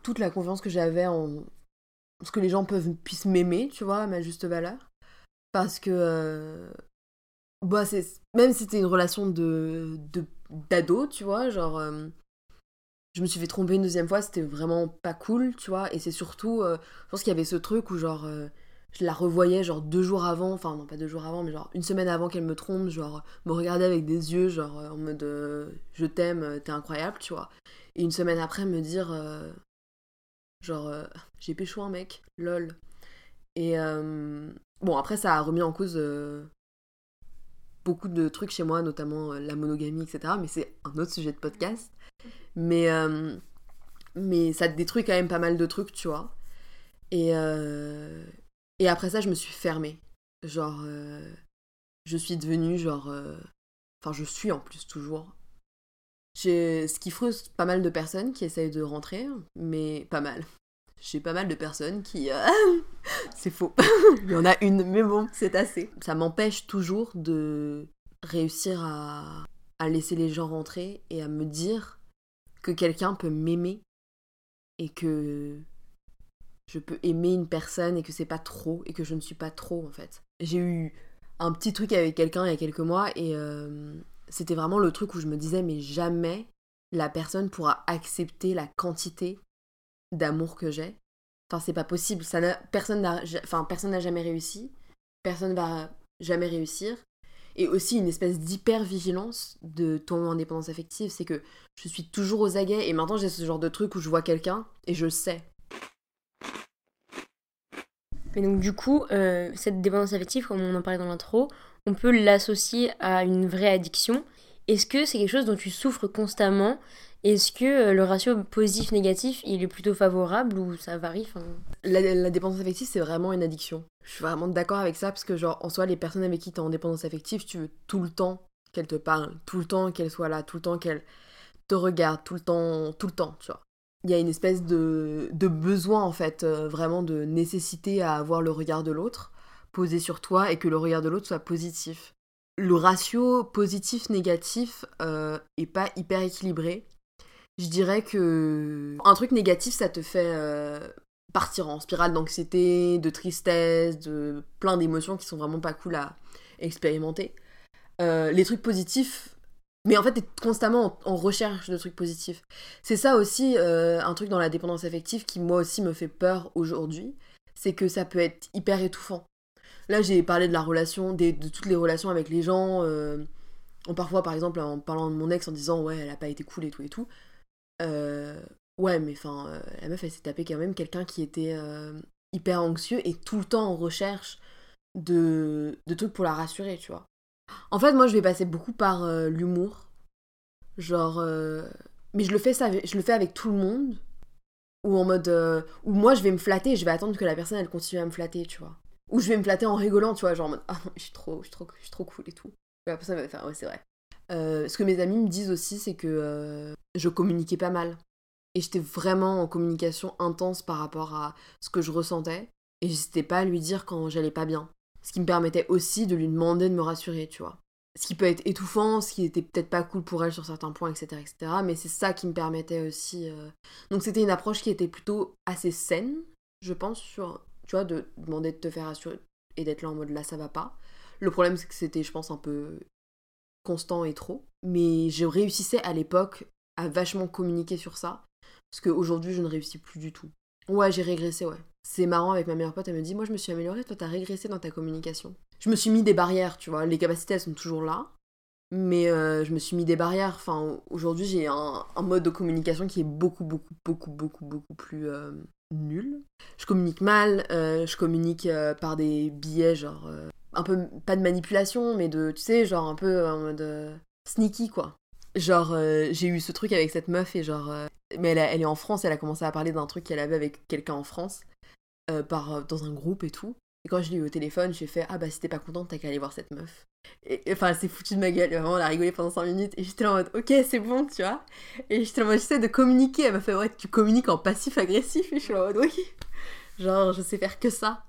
Speaker 2: toute la confiance que j'avais en ce que les gens peuvent puissent m'aimer, tu vois, à ma juste valeur. Parce que euh, bah c'est même si c'était une relation de d'ado, tu vois, genre euh, je me suis fait tromper une deuxième fois, c'était vraiment pas cool, tu vois, et c'est surtout euh, je pense qu'il y avait ce truc où genre je la revoyais genre deux jours avant, enfin non pas deux jours avant, mais genre une semaine avant qu'elle me trompe, genre me regarder avec des yeux genre en mode je t'aime, t'es incroyable, tu vois. Et une semaine après me dire genre euh, j'ai pécho un mec, lol. Et euh, bon après ça a remis en cause euh, beaucoup de trucs chez moi, notamment la monogamie, etc. Mais c'est un autre sujet de podcast. Mais, mais ça détruit quand même pas mal de trucs, tu vois. Et, et après ça, je me suis fermée. Genre, je suis devenue, genre. Enfin, je suis en plus toujours. Ce qui frustre pas mal de personnes qui essayent de rentrer, mais pas mal. J'ai pas mal de personnes qui. euh, c'est faux. Il y en a une, mais bon, c'est assez. Ça m'empêche toujours de réussir à, à laisser les gens rentrer et à me dire que quelqu'un peut m'aimer et que je peux aimer une personne et que c'est pas trop et que je ne suis pas trop en fait. J'ai eu un petit truc avec quelqu'un il y a quelques mois et euh, c'était vraiment le truc où je me disais mais jamais la personne pourra accepter la quantité d'amour que j'ai. Enfin c'est pas possible, ça personne n'a jamais réussi, personne va jamais réussir. Et aussi une espèce d'hyper-vigilance de ton indépendance affective, c'est que je suis toujours aux aguets et maintenant j'ai ce genre de truc où je vois quelqu'un et je sais.
Speaker 1: Mais donc du coup, euh, cette dépendance affective, comme on en parlait dans l'intro, on peut l'associer à une vraie addiction. Est-ce que c'est quelque chose dont tu souffres constamment? Est-ce que euh, le ratio positif-négatif, il est plutôt favorable ou ça varie?
Speaker 2: La, dépendance affective, c'est vraiment une addiction. Je suis vraiment d'accord avec ça parce que, genre, en soi, les personnes avec qui t'es en dépendance affective, tu veux tout le temps qu'elles te parlent, tout le temps qu'elles soient là, tout le temps qu'elles te regardent, tout le temps, tout le temps, tu vois. Il y a une espèce de, de besoin, en fait, euh, vraiment de nécessité à avoir le regard de l'autre posé sur toi et que le regard de l'autre soit positif. Le ratio positif-négatif euh, est pas hyper équilibré. Je dirais que un truc négatif, ça te fait euh, partir en spirale d'anxiété, de tristesse, de plein d'émotions qui sont vraiment pas cool à expérimenter. Euh, les trucs positifs, mais en fait, t'es constamment en, recherche de trucs positifs. C'est ça aussi, euh, un truc dans la dépendance affective qui, moi aussi, me fait peur aujourd'hui, c'est que ça peut être hyper étouffant. Là, j'ai parlé de la relation, des- de toutes les relations avec les gens, euh, parfois, par exemple, en parlant de mon ex, en disant, ouais, elle a pas été cool et tout et tout. Euh, ouais, mais enfin, euh, la meuf, elle s'est tapée quand même quelqu'un qui était euh, hyper anxieux et tout le temps en recherche de, de trucs pour la rassurer, tu vois. En fait, moi, je vais passer beaucoup par l'humour. Genre. Mais je le, fais ça, je le fais avec tout le monde. Ou en mode. Ou moi, je vais me flatter et je vais attendre que la personne, elle continue à me flatter, tu vois. Ou je vais me flatter en rigolant, tu vois, genre en mode. Ah, je suis trop, je suis trop, cool et tout. Et la personne va faire, ouais, c'est vrai. Euh, ce que mes amis me disent aussi, c'est que euh, je communiquais pas mal. Et j'étais vraiment en communication intense par rapport à ce que je ressentais. Et j'hésitais pas à lui dire quand j'allais pas bien. Ce qui me permettait aussi de lui demander de me rassurer, tu vois. Ce qui peut être étouffant, ce qui était peut-être pas cool pour elle sur certains points, etc. etc. mais c'est ça qui me permettait aussi. euh, Donc c'était une approche qui était plutôt assez saine, je pense, sur, de demander de te faire rassurer et d'être là en mode là ça va pas. Le problème c'est que c'était, je pense, un peu constant et trop. Mais je réussissais à l'époque à vachement communiquer sur ça. Parce qu'aujourd'hui, je ne réussis plus du tout. Ouais, j'ai régressé, ouais. C'est marrant avec ma meilleure pote, elle me dit Moi, je me suis améliorée, toi, t'as régressé dans ta communication. Je me suis mis des barrières, tu vois. Les capacités, elles sont toujours là. Mais euh, je me suis mis des barrières. Enfin, aujourd'hui, j'ai un, mode de communication qui est beaucoup, beaucoup, beaucoup, beaucoup, beaucoup plus euh, nul. Je communique mal, euh, je communique par des billets, genre. un peu, pas de manipulation, mais de, tu sais, genre un peu en mode sneaky, quoi. Genre, j'ai eu ce truc avec cette meuf et genre. mais elle, elle est en France, elle a commencé à parler d'un truc qu'elle avait avec quelqu'un en France, par, dans un groupe et tout. Et quand je l'ai eu au téléphone, j'ai fait Ah bah si t'es pas contente, t'as qu'à aller voir cette meuf. Enfin, elle s'est de ma gueule, vraiment, elle a rigolé pendant 5 minutes. Et j'étais en mode Ok, c'est bon, tu vois. Et j'étais en mode J'essaie de communiquer. Elle m'a fait Ouais, tu communiques en passif-agressif. Et je suis en mode Oui. Genre, je sais faire que ça.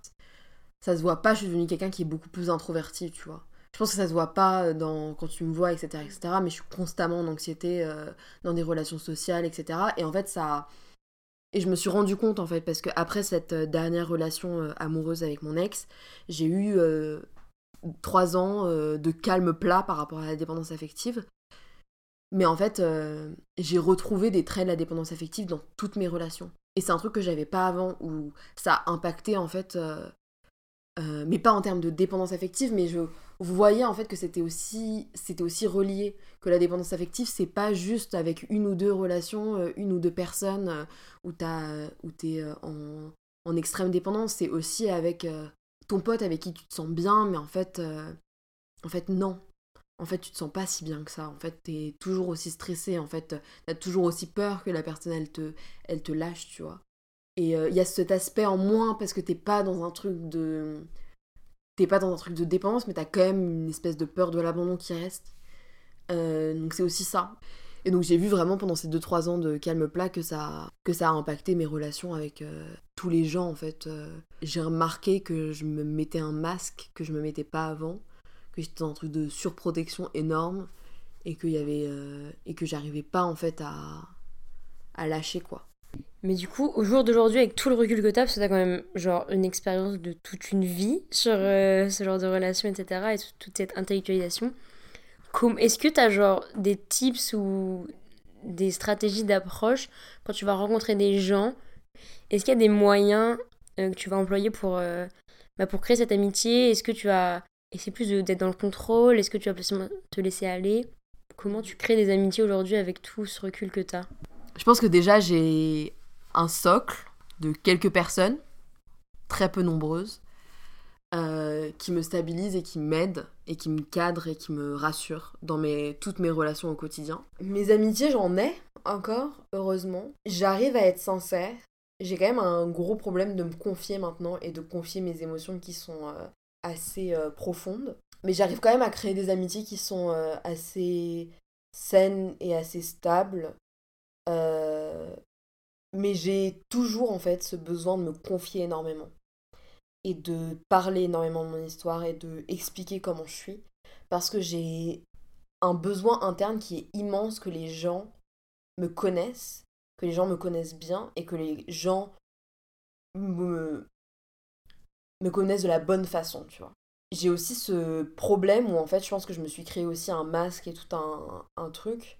Speaker 2: Ça se voit pas, je suis devenue quelqu'un qui est beaucoup plus introverti, tu vois. Je pense que ça se voit pas dans, quand tu me vois, etc., etc. Mais je suis constamment en anxiété euh, dans des relations sociales, etc. Et en fait, ça. Et je me suis rendu compte, en fait, parce que après cette euh, dernière relation euh, amoureuse avec mon ex, j'ai eu euh, trois ans de calme plat par rapport à la dépendance affective. Mais en fait, j'ai retrouvé des traits de la dépendance affective dans toutes mes relations. Et c'est un truc que j'avais pas avant, où ça a impacté, en fait. mais pas en termes de dépendance affective, mais je vous voyez en fait que c'était aussi c'était aussi relié que la dépendance affective c'est pas juste avec une ou deux relations, euh, une ou deux personnes euh, où t'as où t'es euh, en, en extrême dépendance, c'est aussi avec euh, ton pote avec qui tu te sens bien, mais en fait euh, en fait non. En fait, tu te sens pas si bien que ça. En fait, t'es toujours aussi stressé. En fait, t'as toujours aussi peur que la personne elle te elle te lâche, tu vois. Et il y a cet aspect en moins parce que t'es pas dans un truc de. T'es pas dans un truc de dépendance, mais t'as quand même une espèce de peur de l'abandon qui reste. Euh, donc c'est aussi ça. Et donc j'ai vu vraiment pendant ces 2-3 ans de calme plat que ça, que ça a impacté mes relations avec euh, tous les gens en fait. Euh, j'ai remarqué que je me mettais un masque que je me mettais pas avant, que j'étais dans un truc de surprotection énorme et que, y et que j'arrivais pas en fait à, à lâcher quoi.
Speaker 1: Mais du coup, au jour d'aujourd'hui, avec tout le recul que t'as, parce que t'as quand même genre une expérience de toute une vie sur euh, ce genre de relation, etc., et toute- cette intellectualisation, est-ce que t'as genre des tips ou des stratégies d'approche quand tu vas rencontrer des gens? Est-ce qu'il y a des moyens euh, que tu vas employer pour, euh, bah, pour créer cette amitié? Est-ce que tu vas essayer plus d'être dans le contrôle? Est-ce que tu vas te laisser aller? Comment tu crées des amitiés aujourd'hui avec tout ce recul que t'as?
Speaker 2: Je pense que déjà j'ai un socle de quelques personnes, très peu nombreuses, euh, qui me stabilisent et qui m'aident et qui me cadrent et qui me rassurent dans toutes mes relations au quotidien. Mes amitiés, j'en ai encore, heureusement. J'arrive à être sincère. J'ai quand même un gros problème de me confier maintenant et de confier mes émotions qui sont euh, assez euh, profondes. Mais j'arrive quand même à créer des amitiés qui sont assez saines et assez stables. Euh, mais j'ai toujours en fait ce besoin de me confier énormément et de parler énormément de mon histoire et de expliquer comment je suis parce que j'ai un besoin interne qui est immense que les gens me connaissent, que les gens me connaissent bien et que les gens me, connaissent de la bonne façon, tu vois. J'ai aussi ce problème où en fait je pense que je me suis créé aussi un masque et tout un truc,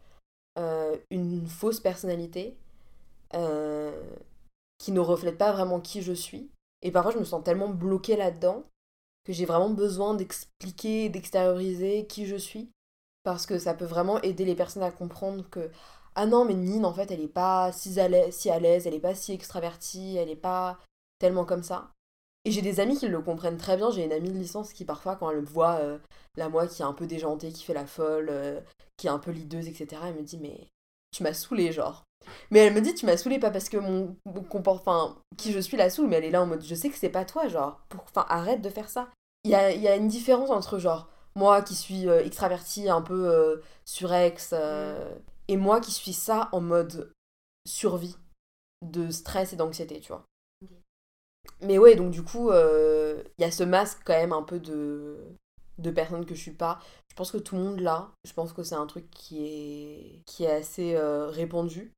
Speaker 2: euh, une fausse personnalité euh, qui ne reflète pas vraiment qui je suis. Et parfois, je me sens tellement bloquée là-dedans que j'ai vraiment besoin d'expliquer, d'extérioriser qui je suis. Parce que ça peut vraiment aider les personnes à comprendre que ah non, mais Nine, en fait, elle est pas si à l'aise, elle est pas si extravertie, elle est pas tellement comme ça. Et j'ai des amis qui le comprennent très bien. J'ai une amie de licence qui, parfois, quand elle me voit, euh, la moi qui est un peu déjantée, qui fait la folle, qui est un peu lideuse, etc., elle me dit Mais tu m'as saoulée, genre. Mais elle me dit, tu m'as saoulée pas parce que mon, mon. Enfin, qui je suis la saoule, mais elle est là en mode, je sais que c'est pas toi, genre. Pour... Enfin, arrête de faire ça. Il y a, y a une différence entre, genre, moi qui suis euh, extravertie, un peu euh, surex, euh, et moi qui suis ça en mode survie, de stress et d'anxiété, tu vois. Mais ouais, donc du coup, euh, il y a ce masque quand même un peu de, de personne que je suis pas. Je pense que tout le monde l'a. Je pense que c'est un truc qui est, qui est assez euh, répandu.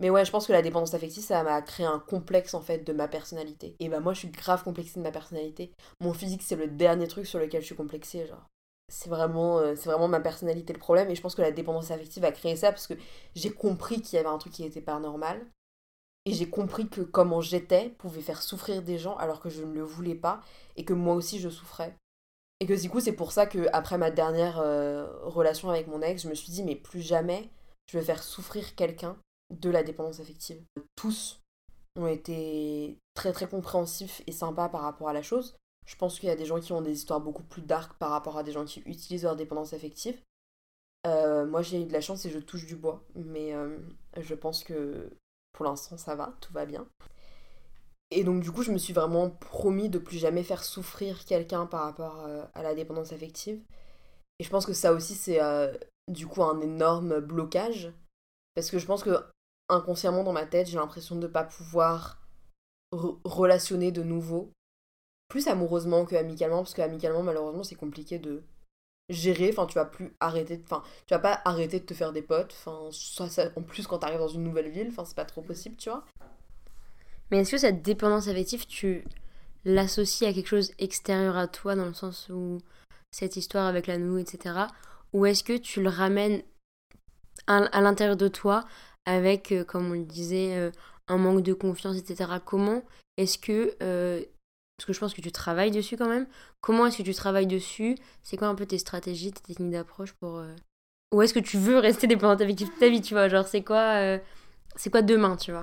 Speaker 2: Mais ouais, je pense que la dépendance affective, ça m'a créé un complexe en fait de ma personnalité. Et bah moi, je suis grave complexée de ma personnalité. Mon physique, c'est le dernier truc sur lequel je suis complexée, genre. C'est vraiment, euh, c'est vraiment ma personnalité le problème. Et je pense que la dépendance affective a créé ça parce que j'ai compris qu'il y avait un truc qui était pas normal. Et j'ai compris que comment j'étais pouvait faire souffrir des gens alors que je ne le voulais pas. Et que moi aussi, je souffrais. Et que du coup, c'est pour ça que après ma dernière euh, relation avec mon ex, je me suis dit, mais plus jamais je vais faire souffrir quelqu'un de la dépendance affective. Tous ont été très très compréhensifs et sympas par rapport à la chose. Je pense qu'il y a des gens qui ont des histoires beaucoup plus dark par rapport à des gens qui utilisent leur dépendance affective. moi, j'ai eu de la chance et je touche du bois, mais je pense que pour l'instant, ça va, tout va bien. Et donc, du coup, je me suis vraiment promis de plus jamais faire souffrir quelqu'un par rapport à la dépendance affective. Et je pense que ça aussi, c'est du coup un énorme blocage. Parce que je pense que inconsciemment dans ma tête, j'ai l'impression de ne pas pouvoir relationner de nouveau. Plus amoureusement que amicalement, parce que amicalement, malheureusement, c'est compliqué de gérer. Enfin, tu vas plus arrêter. Enfin, tu vas pas arrêter de te faire des potes. Enfin, en plus, quand t'arrives dans une nouvelle ville, enfin, c'est pas trop possible, tu vois.
Speaker 1: Mais est-ce que cette dépendance affective, tu l'associes à quelque chose extérieur à toi, dans le sens où cette histoire avec la nounou, etc. Ou est-ce que tu le ramènes à, l'intérieur de toi avec, euh, comme on le disait, euh, un manque de confiance, etc. Comment est-ce que, euh, parce que je pense que tu travailles dessus quand même, comment est-ce que tu travailles dessus? C'est quoi un peu tes stratégies, tes techniques d'approche pour... Ou est-ce que tu veux rester dépendante avec ta vie, tu vois? Genre, c'est quoi, c'est quoi demain, tu vois?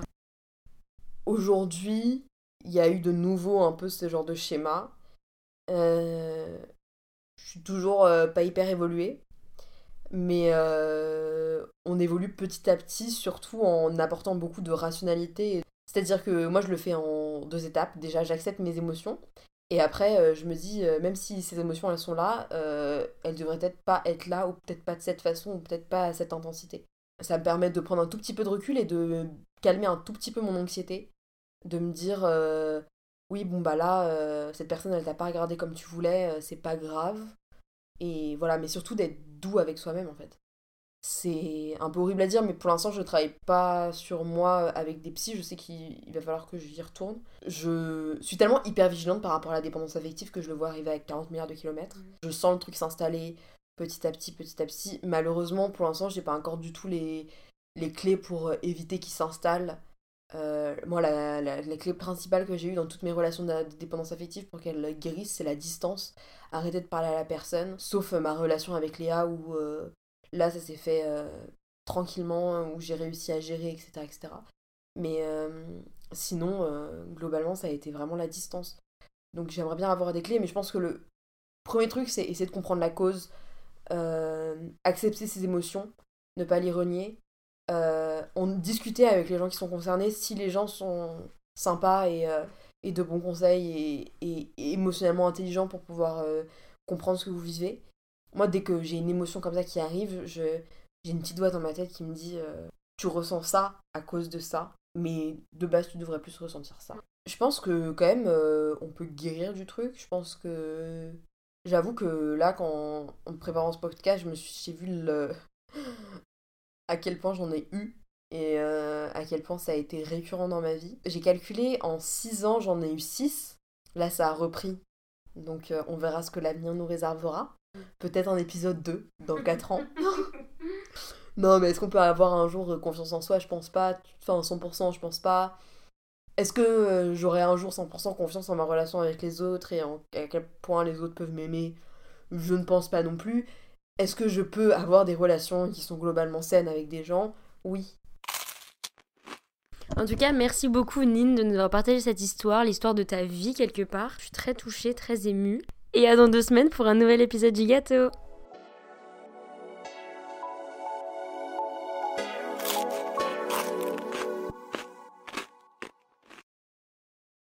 Speaker 2: Aujourd'hui, il y a eu de nouveau un peu ce genre de schéma. je suis toujours pas hyper évoluée mais euh, on évolue petit à petit, surtout en apportant beaucoup de rationalité. C'est-à-dire que moi, je le fais en deux étapes. Déjà, j'accepte mes émotions. Et après, euh, je me dis, euh, même si ces émotions, elles sont là, elles devraient peut-être pas être là, ou peut-être pas de cette façon, ou peut-être pas à cette intensité. Ça me permet de prendre un tout petit peu de recul et de calmer un tout petit peu mon anxiété. De me dire, oui, bon, bah là, cette personne, elle t'a pas regardé comme tu voulais, c'est pas grave. Et voilà, mais surtout d'être doux avec soi-même en fait. C'est un peu horrible à dire, mais pour l'instant, je ne travaille pas sur moi avec des psys. Je sais qu'il va falloir que j'y retourne. Je suis tellement hyper vigilante par rapport à la dépendance affective que je le vois arriver à 40 milliards de kilomètres. Je sens le truc s'installer petit à petit, petit à petit. Malheureusement, pour l'instant, j'ai pas encore du tout les, les clés pour euh, éviter qu'il s'installe. Euh, moi, la, clé principale que j'ai eue dans toutes mes relations de, dépendance affective pour qu'elles guérissent, c'est la distance. Arrêter de parler à la personne, sauf euh, ma relation avec Léa où euh, là, ça s'est fait tranquillement, où j'ai réussi à gérer, etc. etc. Mais sinon, globalement, ça a été vraiment la distance. Donc j'aimerais bien avoir des clés, mais je pense que le premier truc, c'est essayer de comprendre la cause, accepter ses émotions, ne pas les renier, euh, on discutait avec les gens qui sont concernés si les gens sont sympas et, euh, et de bons conseils et, émotionnellement intelligents pour pouvoir euh, comprendre ce que vous vivez. Moi, dès que j'ai une émotion comme ça qui arrive, j'ai une petite voix dans ma tête qui me dit Tu ressens ça à cause de ça, mais de base, tu devrais plus ressentir ça. Je pense que quand même, on peut guérir du truc. Je pense que. J'avoue que là, quand en préparant ce podcast, je me suis vu le, à quel point j'en ai eu et euh, à quel point ça a été récurrent dans ma vie. J'ai calculé en 6 ans, j'en ai eu 6. Là, ça a repris. Donc, euh, on verra ce que l'avenir nous réservera. Peut-être un épisode 2 dans 4 ans. non, mais est-ce qu'on peut avoir un jour euh, confiance en soi? Je pense pas. Enfin, 100%, je pense pas. Est-ce que j'aurai un jour 100% confiance en ma relation avec les autres et en, à quel point les autres peuvent m'aimer? Je ne pense pas non plus. Est-ce que je peux avoir des relations qui sont globalement saines avec des gens? Oui.
Speaker 1: En tout cas, merci beaucoup Nine de nous avoir partagé cette histoire, l'histoire de ta vie quelque part. Je suis très touchée, très émue. Et à dans deux semaines pour un nouvel épisode du gâteau.